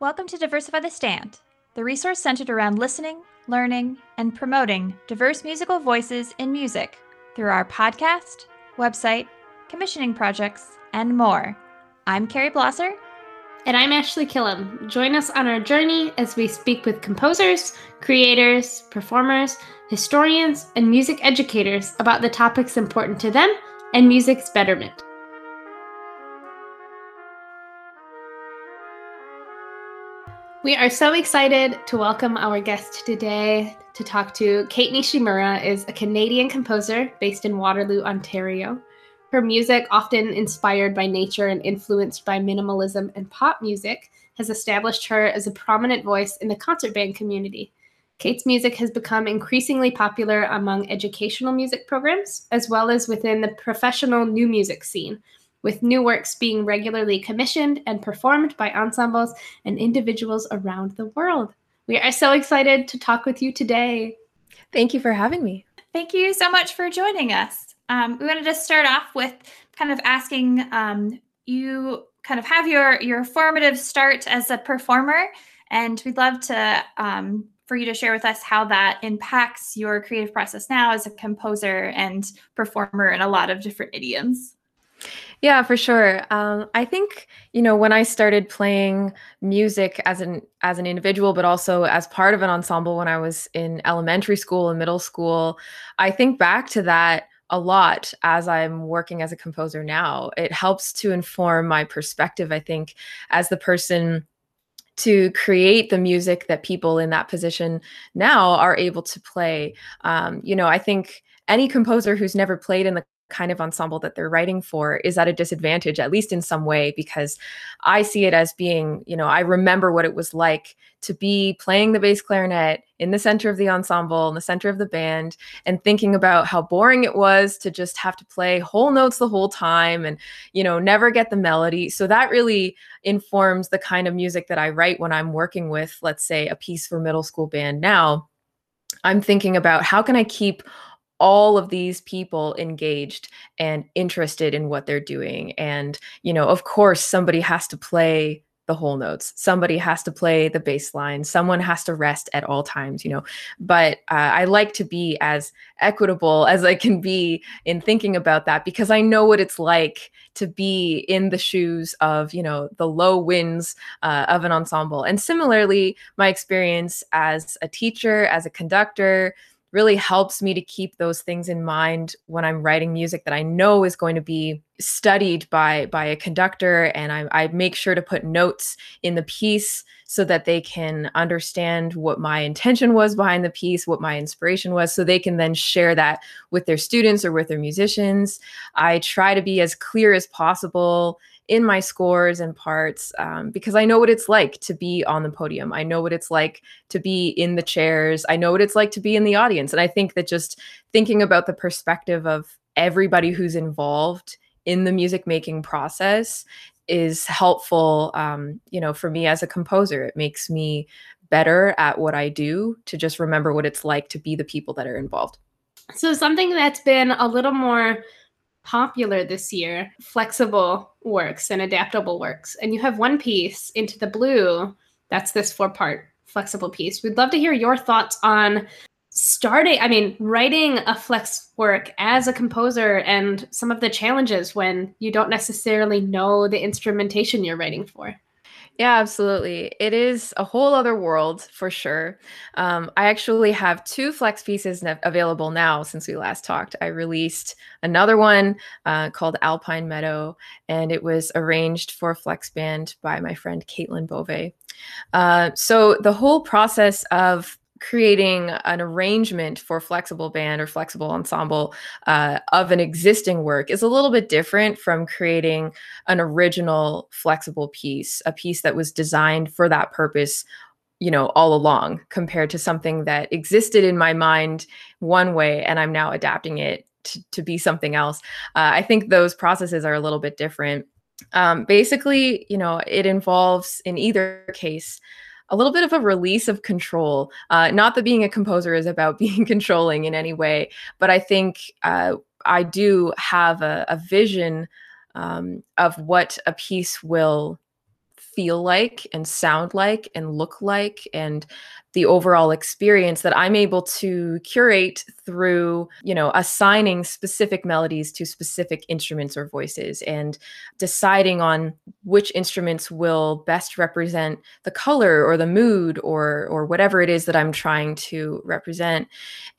Welcome to Diversify the Stand, the resource centered around listening, learning, and promoting diverse musical voices in music through our podcast, website, commissioning projects, and more. I'm Carrie Blosser. And I'm Ashley Killam. Join us on our journey as we speak with composers, creators, performers, historians, and music educators about the topics important to them and music's betterment. We are so excited to welcome our guest today to talk to Kate Nishimura is a Canadian composer based in Waterloo, Ontario. Her music, often inspired by nature and influenced by minimalism and pop music, has established her as a prominent voice in the concert band community. Kate's music has become increasingly popular among educational music programs, as well as within the professional new music scene, with new works being regularly commissioned and performed by ensembles and individuals around the world. We are so excited to talk with you today. Thank you for having me. Thank you so much for joining us. Um, we wanted to start off with kind of asking um, you kind of have your your formative start as a performer, and we'd love to um, for you to share with us how that impacts your creative process now as a composer and performer in a lot of different idioms. Yeah, for sure. Um, I think you know when I started playing music as an as an individual, but also as part of an ensemble when I was in elementary school and middle school. I think back to that a lot as I'm working as a composer now. It helps to inform my perspective. I think as the person to create the music that people in that position now are able to play. Um, you know, I think any composer who's never played in the kind of ensemble that they're writing for is at a disadvantage at least in some way because i see it as being you know i remember what it was like to be playing the bass clarinet in the center of the ensemble in the center of the band and thinking about how boring it was to just have to play whole notes the whole time and you know never get the melody. So that really informs the kind of music that i write when i'm working with let's say a piece for middle school band. Now i'm thinking about how can i keep all of these people engaged and interested in what they're doing. And you know of course somebody has to play the whole notes. Somebody has to play the bass line someone has to rest at all times you know. But uh, i like to be as equitable as i can be in thinking about that because i know what it's like to be in the shoes of you know the low winds uh, of an ensemble. And similarly my experience as a teacher as a conductor really helps me to keep those things in mind when I'm writing music that I know is going to be studied by by a conductor. And I, I make sure to put notes in the piece so that they can understand what my intention was behind the piece what my inspiration was so they can then share that with their students or with their musicians. I try to be as clear as possible in my scores and parts um, because I know what it's like to be on the podium. I know what it's like to be in the chairs. I know what it's like to be in the audience. And I think that just thinking about the perspective of everybody who's involved in the music making process is helpful um, you know for me as a composer it makes me better at what i do to just remember what it's like to be the people that are involved so something that's been a little more popular this year flexible works and adaptable works. And you have one piece, Into the Blue, that's this four part flexible piece. We'd love to hear your thoughts on starting, I mean, writing a flex work as a composer and some of the challenges when you don't necessarily know the instrumentation you're writing for. Yeah, absolutely. It is a whole other world for sure. Um, I actually have two flex pieces ne- available now since we last talked. I released another one uh, called Alpine Meadow, and it was arranged for flex band by my friend Caitlin Bove. Uh, so the whole process of creating an arrangement for flexible band or flexible ensemble uh, of an existing work is a little bit different from creating an original flexible piece, a piece that was designed for that purpose you know all along compared to something that existed in my mind one way and i'm now adapting it to, to be something else. Uh, i think those processes are a little bit different. Um, basically you know it involves in either case a little bit of a release of control. Uh, not that being a composer is about being controlling in any way, but I think uh, I do have a, a vision um, of what a piece will feel like and sound like and look like and the overall experience that I'm able to curate through, you know, assigning specific melodies to specific instruments or voices and deciding on which instruments will best represent the color or the mood or or whatever it is that I'm trying to represent.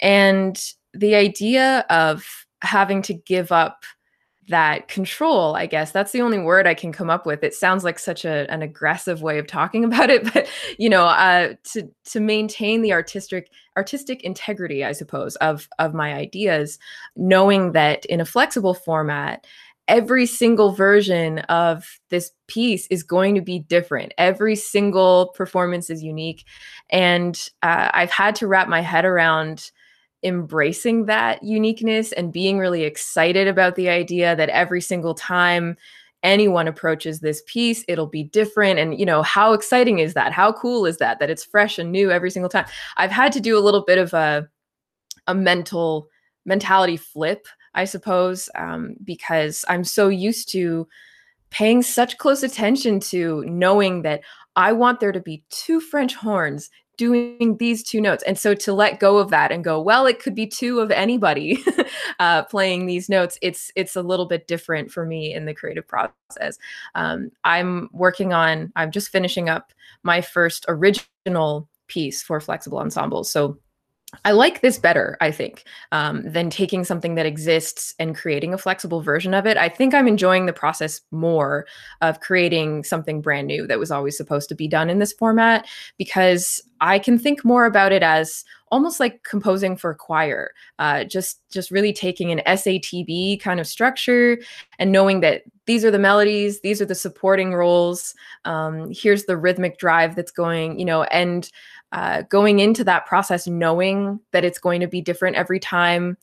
And the idea of having to give up that control i guess. That's the only word i can come up with. It sounds like such a, an aggressive way of talking about it but you know uh, to to maintain the artistic artistic integrity i suppose of of my ideas knowing that in a flexible format every single version of this piece is going to be different. Every single performance is unique. And uh, i've had to wrap my head around embracing that uniqueness and being really excited about the idea that every single time anyone approaches this piece it'll be different. And you know how exciting is that? How cool is that that it's fresh and new every single time? I've had to do a little bit of a a mental mentality flip i suppose um, because i'm so used to paying such close attention to knowing that I want there to be two French horns doing these two notes. And so to let go of that and go well it could be two of anybody uh, playing these notes it's it's a little bit different for me in the creative process. Um, i'm working on i'm just finishing up my first original piece for flexible ensembles so I like this better, I think, um, than taking something that exists and creating a flexible version of it. I think I'm enjoying the process more of creating something brand new that was always supposed to be done in this format because I can think more about it as almost like composing for a choir, uh, just just really taking an SATB kind of structure and knowing that these are the melodies, these are the supporting roles, um, here's the rhythmic drive that's going, you know, and uh, going into that process knowing that it's going to be different every time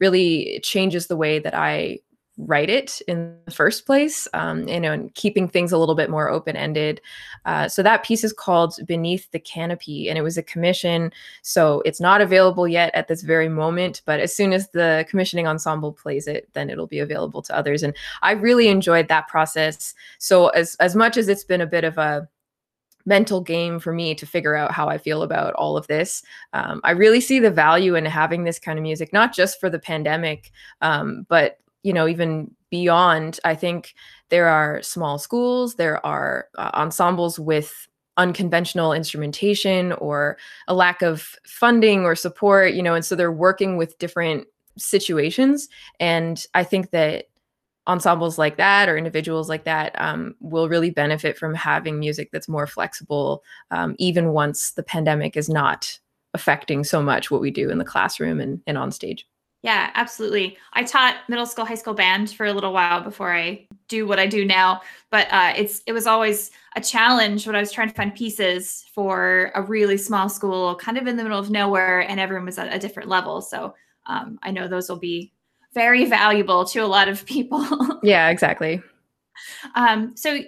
really changes the way that I write it in the first place um, you know and keeping things a little bit more open-ended. Uh, so that piece is called beneath the canopy and it was a commission. So it's not available yet at this very moment but as soon as the commissioning ensemble plays it then it'll be available to others. And i really enjoyed that process. So as as much as it's been a bit of a mental game for me to figure out how I feel about all of this. Um, I really see the value in having this kind of music, not just for the pandemic, um, but you know even beyond. I think there are small schools, there are uh, ensembles with unconventional instrumentation or a lack of funding or support you know and so they're working with different situations and i think that ensembles like that or individuals like that um, will really benefit from having music that's more flexible, um, even once the pandemic is not affecting so much what we do in the classroom and, and on stage. Yeah, absolutely. I taught middle school, high school band for a little while before I do what I do now. But uh, it's it was always a challenge when I was trying to find pieces for a really small school, kind of in the middle of nowhere, and everyone was at a different level. So um, I know those will be very valuable to a lot of people. yeah, exactly. Um, so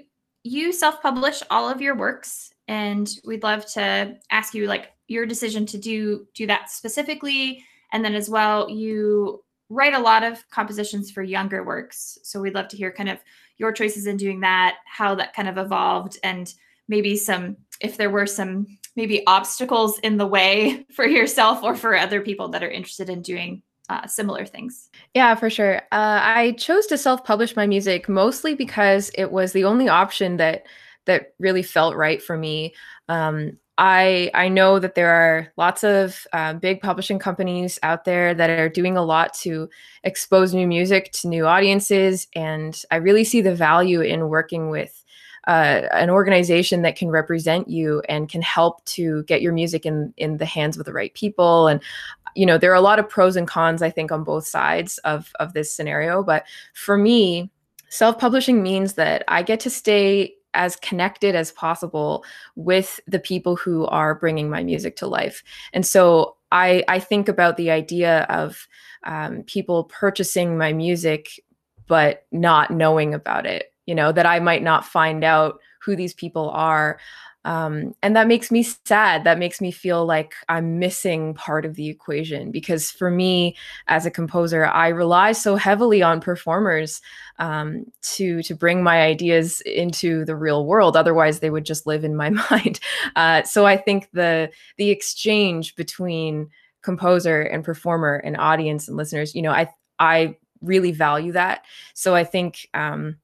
you self-publish all of your works, and we'd love to ask you like your decision to do do that specifically, and then as well you write a lot of compositions for younger works. So we'd love to hear kind of your choices in doing that, how that kind of evolved, and maybe some if there were some maybe obstacles in the way for yourself or for other people that are interested in doing uh, similar things. Yeah, for sure. Uh, I chose to self-publish my music mostly because it was the only option that that really felt right for me. Um, I I know that there are lots of uh, big publishing companies out there that are doing a lot to expose new music to new audiences, and I really see the value in working with uh, an organization that can represent you and can help to get your music in in the hands of the right people and you know there are a lot of pros and cons i think on both sides of of this scenario but for me self-publishing means that i get to stay as connected as possible with the people who are bringing my music to life. And so i i think about the idea of um, people purchasing my music but not knowing about it you know that i might not find out who these people are um, and that makes me sad. That makes me feel like i'm missing part of the equation because for me as a composer i rely so heavily on performers um, to to bring my ideas into the real world. Otherwise they would just live in my mind. Uh, so i think the the exchange between composer and performer and audience and listeners you know i i really value that. So i think um,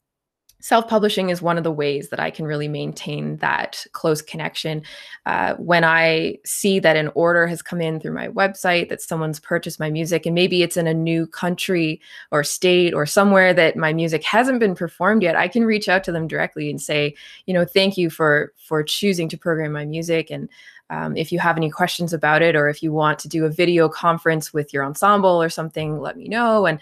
self publishing is one of the ways that I can really maintain that close connection. Uh, when I see that an order has come in through my website, that someone's purchased my music, and maybe it's in a new country or state or somewhere that my music hasn't been performed yet, I can reach out to them directly and say, you know, thank you for for choosing to program my music and um, if you have any questions about it, or if you want to do a video conference with your ensemble or something, let me know. And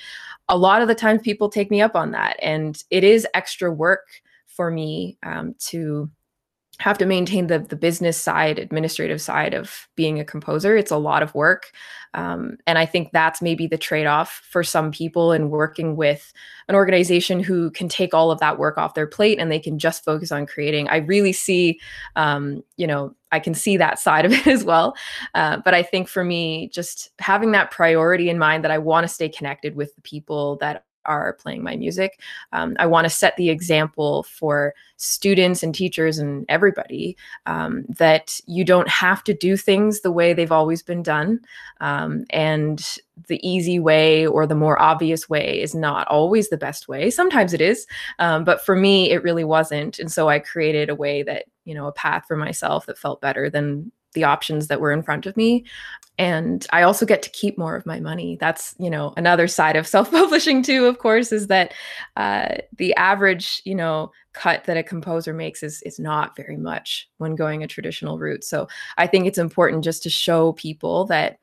a lot of the times people take me up on that. And it is extra work for me um, to have to maintain the the business side administrative side of being a composer. It's a lot of work. Um, and i think that's maybe the trade-off for some people in working with an organization who can take all of that work off their plate and they can just focus on creating. I really see um, you know i can see that side of it as well. Uh, but i think for me just having that priority in mind that i want to stay connected with the people that are playing my music. Um, I want to set the example for students and teachers and everybody um, that you don't have to do things the way they've always been done. Um, and the easy way or the more obvious way is not always the best way. Sometimes it is. Um, but for me, it really wasn't. And so I created a way that, you know, a path for myself that felt better than the options that were in front of me and i also get to keep more of my money. That's you know another side of self-publishing too of course is that uh, the average you know cut that a composer makes is is not very much when going a traditional route. So i think it's important just to show people that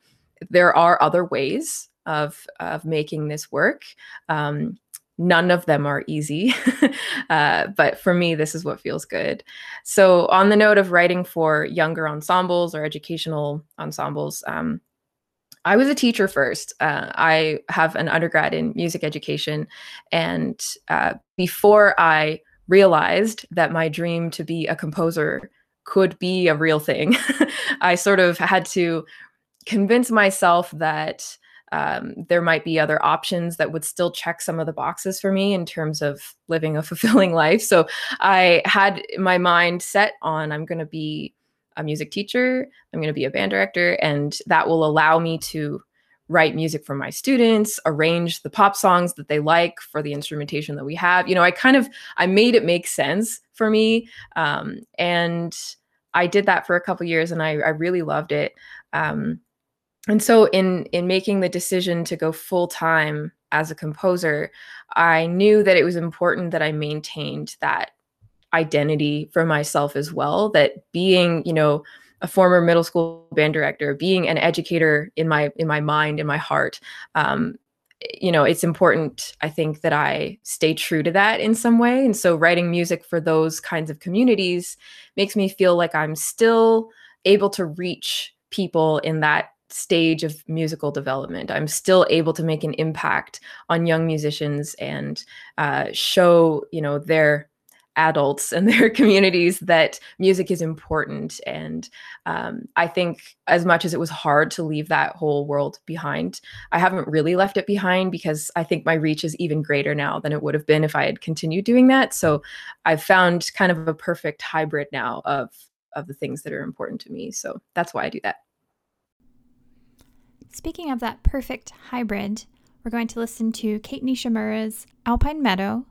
there are other ways of of making this work. Um, none of them are easy uh, but for me this is what feels good. So on the note of writing for younger ensembles or educational ensembles um, i was a teacher first. Uh, i have an undergrad in music education and uh, before i realized that my dream to be a composer could be a real thing i sort of had to convince myself that um, there might be other options that would still check some of the boxes for me in terms of living a fulfilling life. So I had my mind set on I'm going to be a music teacher, I'm going to be a band director, and that will allow me to write music for my students arrange the pop songs that they like for the instrumentation that we have you know i kind of i made it make sense for me um, and i did that for a couple years and I, I really loved it um, and so in in making the decision to go full time as a composer i knew that it was important that i maintained that identity for myself as well that being you know a former middle school band director being an educator in my in my mind in my heart um, you know it's important i think that i stay true to that in some way. And so writing music for those kinds of communities makes me feel like i'm still able to reach people in that stage of musical development. I'm still able to make an impact on young musicians and uh, show, you know, their adults and their communities that music is important. And um, I think as much as it was hard to leave that whole world behind, I haven't really left it behind because I think my reach is even greater now than it would have been if I had continued doing that. So I've found kind of a perfect hybrid now of of the things that are important to me. So that's why I do that. Speaking of that perfect hybrid, we're going to listen to Kate Nishimura's Alpine Meadow,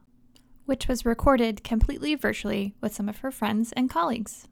which was recorded completely virtually with some of her friends and colleagues.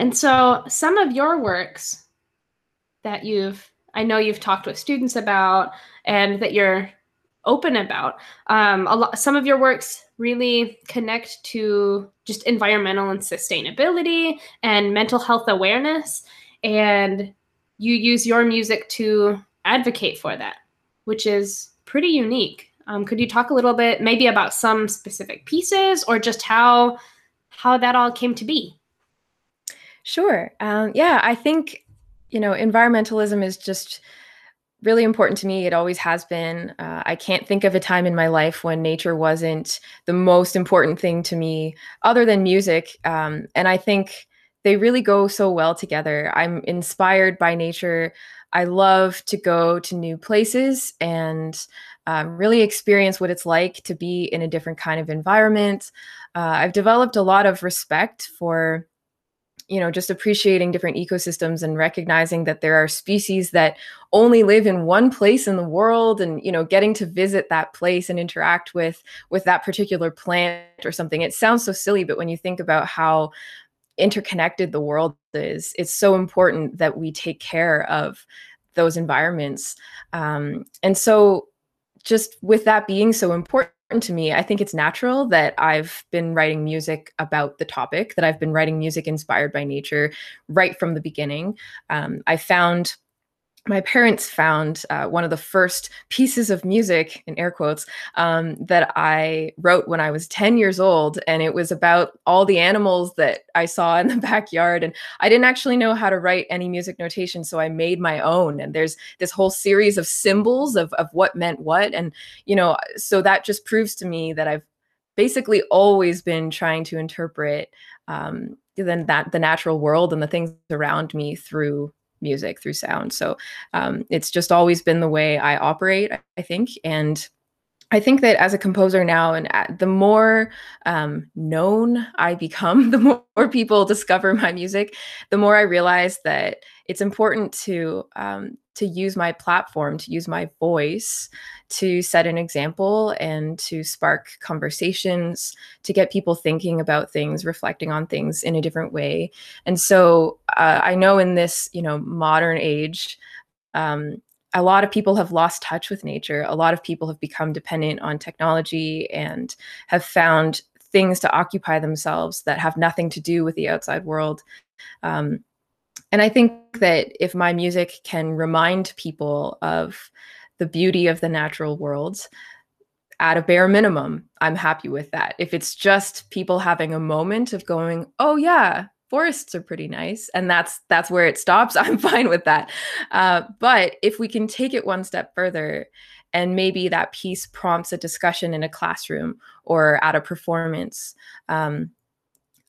And so some of your works that you've, I know you've talked with students about and that you're open about, um, a lot, some of your works really connect to just environmental and sustainability and mental health awareness. And you use your music to advocate for that, which is pretty unique. Um, could you talk a little bit maybe about some specific pieces or just how how that all came to be? Sure. Um, yeah, I think you know environmentalism is just really important to me. It always has been. Uh, I can't think of a time in my life when nature wasn't the most important thing to me, other than music. Um, and I think they really go so well together. I'm inspired by nature. I love to go to new places and um, really experience what it's like to be in a different kind of environment. Uh, I've developed a lot of respect for, you know, just appreciating different ecosystems and recognizing that there are species that only live in one place in the world, and you know, getting to visit that place and interact with with that particular plant or something. It sounds so silly, but when you think about how interconnected the world is, it's so important that we take care of those environments. Um, and so just with that being so important to me, I think it's natural that I've been writing music about the topic, that I've been writing music inspired by nature right from the beginning. Um, I found my parents found uh, one of the first pieces of music in air quotes um, that i wrote when i was 10 years old and it was about all the animals that i saw in the backyard and i didn't actually know how to write any music notation so i made my own and there's this whole series of symbols of, of what meant what and you know so that just proves to me that i've basically always been trying to interpret um, then that the natural world and the things around me through music through sound. So um, it's just always been the way I operate, I think. And I think that as a composer now, and the more um, known I become, the more people discover my music, the more I realize that it's important to um, to use my platform, to use my voice, to set an example and to spark conversations, to get people thinking about things, reflecting on things in a different way. And so uh, I know in this, you know, modern age, um, a lot of people have lost touch with nature. A lot of people have become dependent on technology and have found things to occupy themselves that have nothing to do with the outside world. Um, and I think that if my music can remind people of the beauty of the natural world, at a bare minimum, I'm happy with that. If it's just people having a moment of going, oh, yeah, forests are pretty nice and that's that's where it stops i'm fine with that uh, but if we can take it one step further and maybe that piece prompts a discussion in a classroom or at a performance um,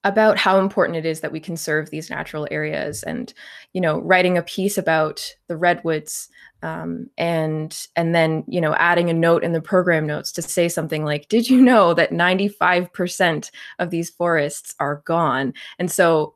about how important it is that we conserve these natural areas and you know writing a piece about the redwoods um, and and then you know adding a note in the program notes to say something like did you know that 95% of these forests are gone? And so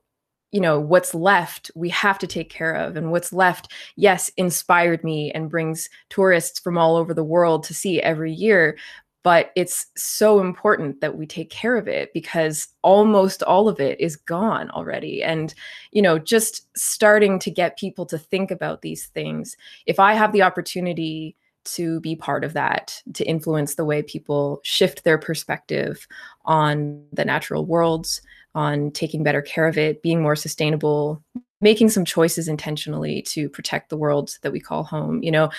you know what's left we have to take care of and what's left yes inspired me and brings tourists from all over the world to see every year but it's so important that we take care of it because almost all of it is gone already. And you know just starting to get people to think about these things if i have the opportunity to be part of that to influence the way people shift their perspective on the natural worlds on taking better care of it being more sustainable making some choices intentionally to protect the world that we call home you know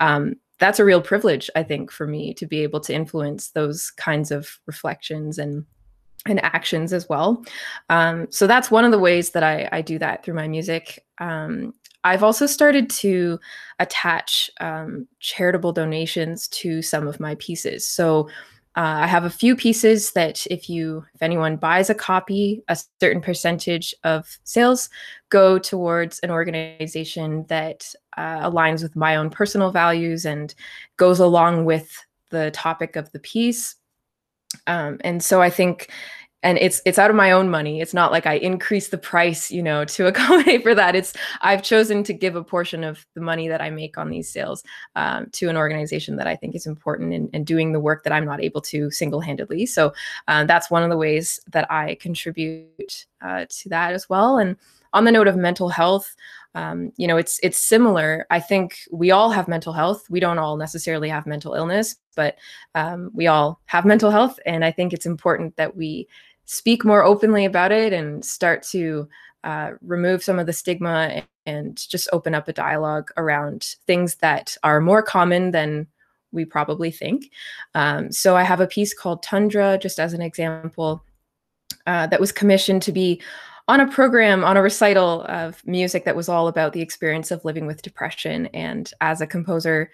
um, that's a real privilege i think for me to be able to influence those kinds of reflections and and actions as well. Um, so that's one of the ways that I, I do that through my music. Um, i've also started to attach um, charitable donations to some of my pieces. So uh, I have a few pieces that if you if anyone buys a copy, a certain percentage of sales go towards an organization that uh, aligns with my own personal values and goes along with the topic of the piece. Um, and so I think and it's it's out of my own money. It's not like i increase the price you know to accommodate for that. It's i've chosen to give a portion of the money that i make on these sales um, to an organization that i think is important in, in, doing the work that i'm not able to single-handedly. So um, that's one of the ways that i contribute uh, to that as well. And on the note of mental health, um, you know, it's it's similar. I think we all have mental health. We don't all necessarily have mental illness, but um, we all have mental health, and I think it's important that we speak more openly about it and start to uh, remove some of the stigma and just open up a dialogue around things that are more common than we probably think. Um, so I have a piece called Tundra, just as an example, uh, that was commissioned to be on a program, on a recital of music that was all about the experience of living with depression. And as a composer,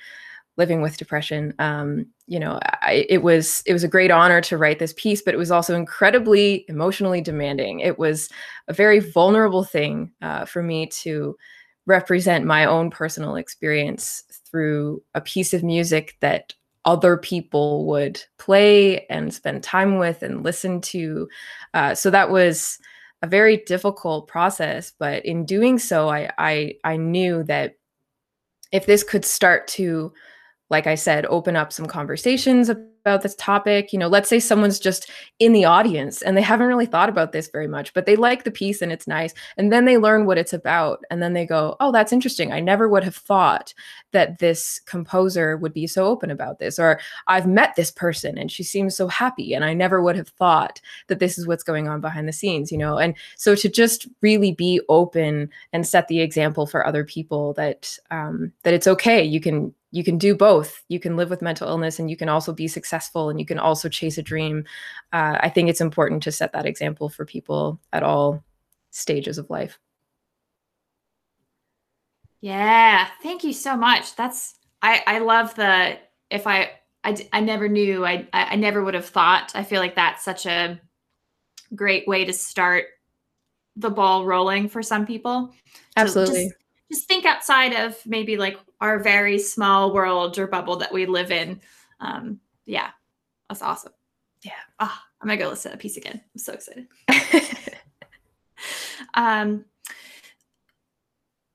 living with depression um, you know I, it was it was a great honor to write this piece but it was also incredibly emotionally demanding it was a very vulnerable thing uh, for me to represent my own personal experience through a piece of music that other people would play and spend time with and listen to uh, so that was a very difficult process but in doing so i i, I knew that if this could start to like I said, open up some conversations about this topic. You know, let's say someone's just in the audience and they haven't really thought about this very much, but they like the piece and it's nice. And then they learn what it's about. And then they go, oh, that's interesting. I never would have thought that this composer would be so open about this. Or I've met this person and she seems so happy. And I never would have thought that this is what's going on behind the scenes, you know? And so to just really be open and set the example for other people that, um, that it's okay. You can, you can do both. You can live with mental illness and you can also be successful and you can also chase a dream. Uh, I think it's important to set that example for people at all stages of life. Yeah, thank you so much. That's I I love the if I I, I never knew I I never would have thought. I feel like that's such a great way to start the ball rolling for some people. Absolutely. Just, just think outside of maybe like our very small world or bubble that we live in. Um, yeah, that's awesome. Yeah. Oh, I'm gonna go listen to a piece again. I'm so excited. um,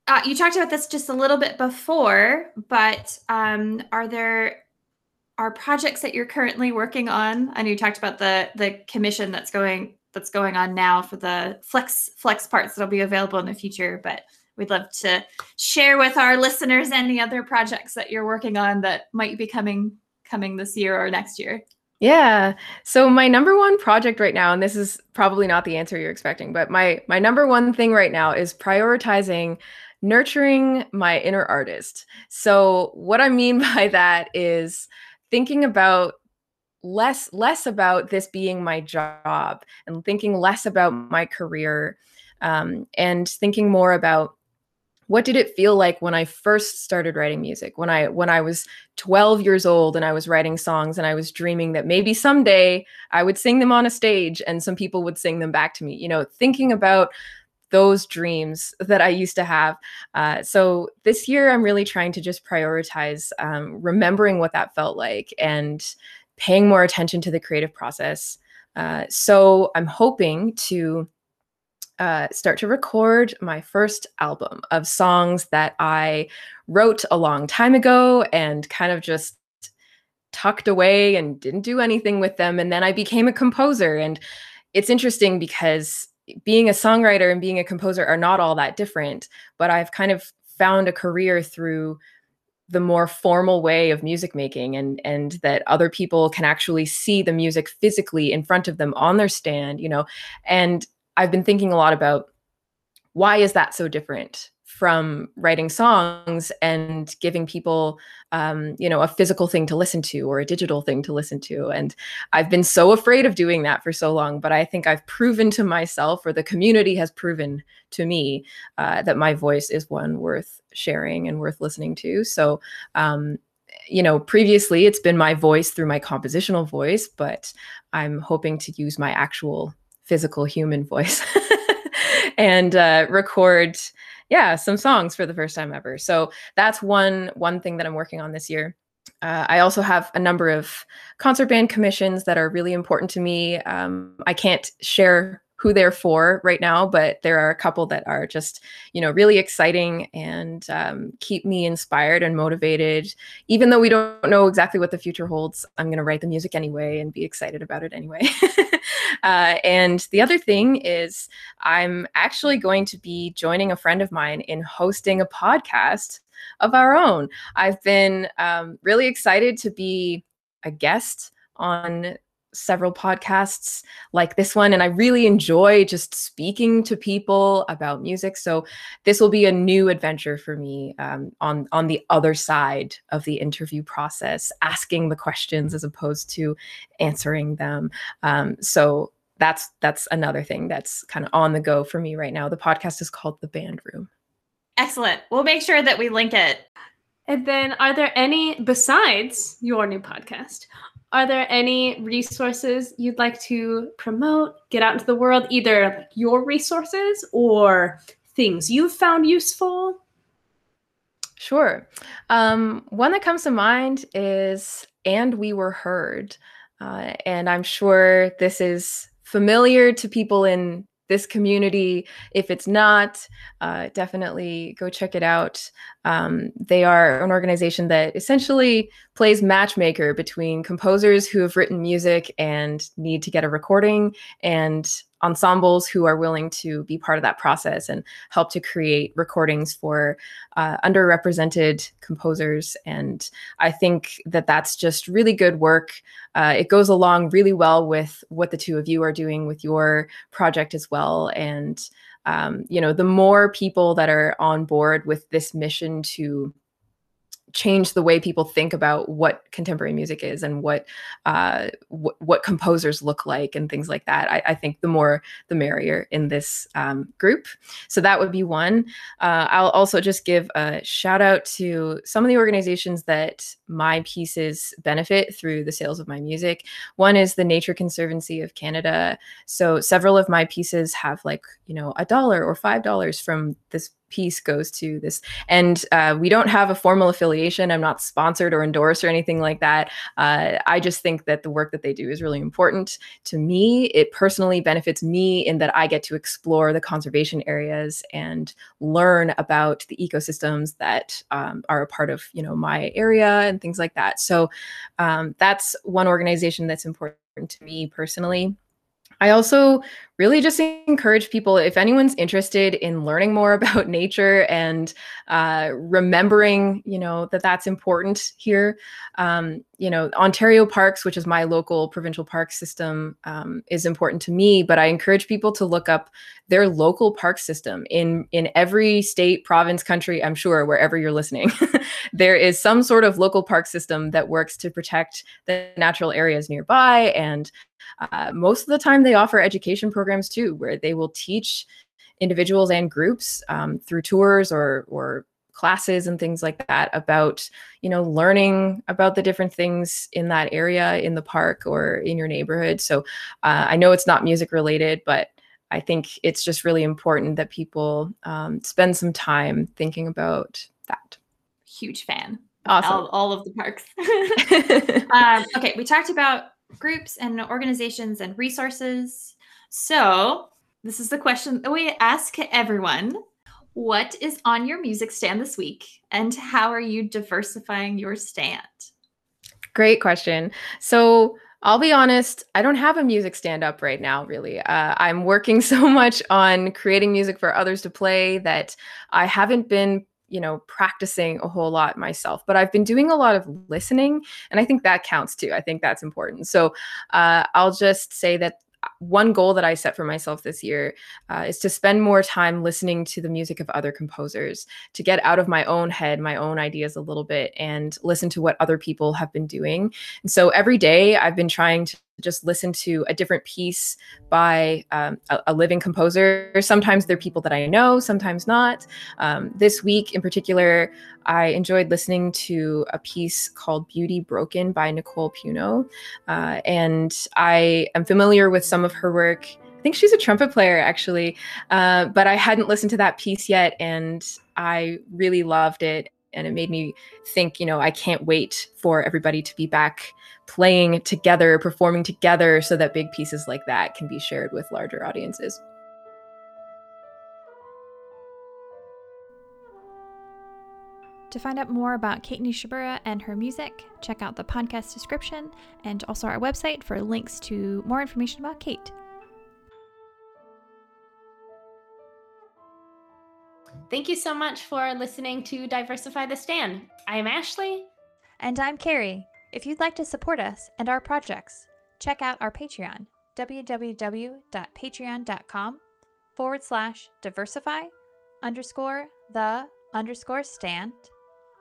uh, you talked about this just a little bit before, but um, are there are projects that you're currently working on? I know you talked about the the commission that's going that's going on now for the flex flex parts that'll be available in the future, but we'd love to share with our listeners any other projects that you're working on that might be coming coming this year or next year. Yeah. So my number one project right now and this is probably not the answer you're expecting, but my my number one thing right now is prioritizing nurturing my inner artist. So what I mean by that is thinking about less less about this being my job and thinking less about my career um, and thinking more about what did it feel like when i first started writing music? When i when i was 12 years old and i was writing songs and i was dreaming that maybe someday i would sing them on a stage and some people would sing them back to me you know thinking about those dreams that i used to have. Uh, so this year i'm really trying to just prioritize um, remembering what that felt like and paying more attention to the creative process. Uh, so i'm hoping to uh, start to record my first album of songs that I wrote a long time ago and kind of just tucked away and didn't do anything with them. And then I became a composer. And it's interesting because being a songwriter and being a composer are not all that different, but I've kind of found a career through the more formal way of music making and and that other people can actually see the music physically in front of them on their stand you know and I've been thinking a lot about why is that so different from writing songs and giving people um, you know a physical thing to listen to or a digital thing to listen to. And i've been so afraid of doing that for so long but i think i've proven to myself or the community has proven to me uh, that my voice is one worth sharing and worth listening to. So um, you know previously it's been my voice through my compositional voice but i'm hoping to use my actual physical human voice and uh, record yeah some songs for the first time ever so that's one one thing that i'm working on this year uh, I also have a number of concert band commissions that are really important to me. Um, I can't share who they're for right now, but there are a couple that are just, you know, really exciting and um, keep me inspired and motivated. Even though we don't know exactly what the future holds, I'm going to write the music anyway and be excited about it anyway. uh, and the other thing is, I'm actually going to be joining a friend of mine in hosting a podcast of our own. I've been um, really excited to be a guest on several podcasts like this one and I really enjoy just speaking to people about music. So this will be a new adventure for me um, on on the other side of the interview process asking the questions as opposed to answering them. Um, so that's that's another thing that's kind of on the go for me right now. The podcast is called the band room. Excellent. We'll make sure that we link it. And then, are there any, besides your new podcast, are there any resources you'd like to promote, get out into the world, either like your resources or things you've found useful? Sure. Um, one that comes to mind is And We Were Heard. Uh, and I'm sure this is familiar to people in this community. If it's not, uh, definitely go check it out. Um, they are an organization that essentially plays matchmaker between composers who have written music and need to get a recording and ensembles who are willing to be part of that process and help to create recordings for uh, underrepresented composers. And I think that that's just really good work. Uh, it goes along really well with what the two of you are doing with your project as well. And um, you know, the more people that are on board with this mission to change the way people think about what contemporary music is and what uh, wh- what composers look like and things like that. I, I think the more the merrier in this um, group. So that would be one. Uh, I'll also just give a shout out to some of the organizations that my pieces benefit through the sales of my music. One is the Nature Conservancy of Canada. So several of my pieces have like you know a dollar or five dollars from this piece goes to this and uh, we don't have a formal affiliation. I'm not sponsored or endorsed or anything like that. Uh, i just think that the work that they do is really important to me. It personally benefits me in that i get to explore the conservation areas and learn about the ecosystems that um, are a part of you know my area and things like that. So um, that's one organization that's important to me personally I also really just encourage people if anyone's interested in learning more about nature and uh, remembering, you know, that that's important here. Um, you know, Ontario Parks, which is my local provincial park system, um, is important to me. But I encourage people to look up their local park system in in every state, province, country. I'm sure wherever you're listening, there is some sort of local park system that works to protect the natural areas nearby and uh, most of the time, they offer education programs too, where they will teach individuals and groups um, through tours or or classes and things like that about you know learning about the different things in that area in the park or in your neighborhood. So uh, i know it's not music related but i think it's just really important that people um, spend some time thinking about that. Huge fan awesome. all, all of the parks. Um, okay we talked about groups and organizations and resources. So, this is the question that we ask everyone What is on your music stand this week, and how are you diversifying your stand? Great question. So, I'll be honest, I don't have a music stand up right now, really. Uh, I'm working so much on creating music for others to play that I haven't been you know practicing a whole lot myself but i've been doing a lot of listening and i think that counts too i think that's important so uh, i'll just say that one goal that I set for myself this year uh, is to spend more time listening to the music of other composers, to get out of my own head, my own ideas a little bit, and listen to what other people have been doing. And so every day I've been trying to just listen to a different piece by um, a, a, living composer. Sometimes they're people that I know, sometimes not. Um, this week in particular, I enjoyed listening to a piece called Beauty Broken by Nicole Piunno. Uh, and I am familiar with some of her work. I think she's a trumpet player, actually, uh, but I hadn't listened to that piece yet, and I really loved it and it made me think, you know, I can't wait for everybody to be back playing together, performing together, so that big pieces like that can be shared with larger audiences. To find out more about Kate Nishimura and her music, check out the podcast description and also our website for links to more information about Kate. Thank you so much for listening to Diversify the Stand. I'm Ashley. And I'm Carrie. If you'd like to support us and our projects, check out our Patreon, www.patreon.com forward slash diversify underscore the underscore stand.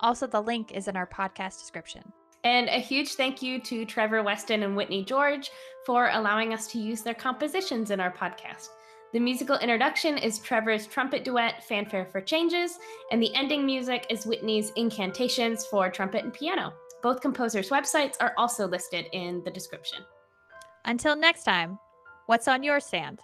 Also, the link is in our podcast description. And a huge thank you to Trevor Weston and Whitney George for allowing us to use their compositions in our podcast. The musical introduction is Trevor's trumpet duet, Fanfare for Changes, and the ending music is Whitney's Incantations for trumpet and piano. Both composers' websites are also listed in the description. Until next time, what's on your stand?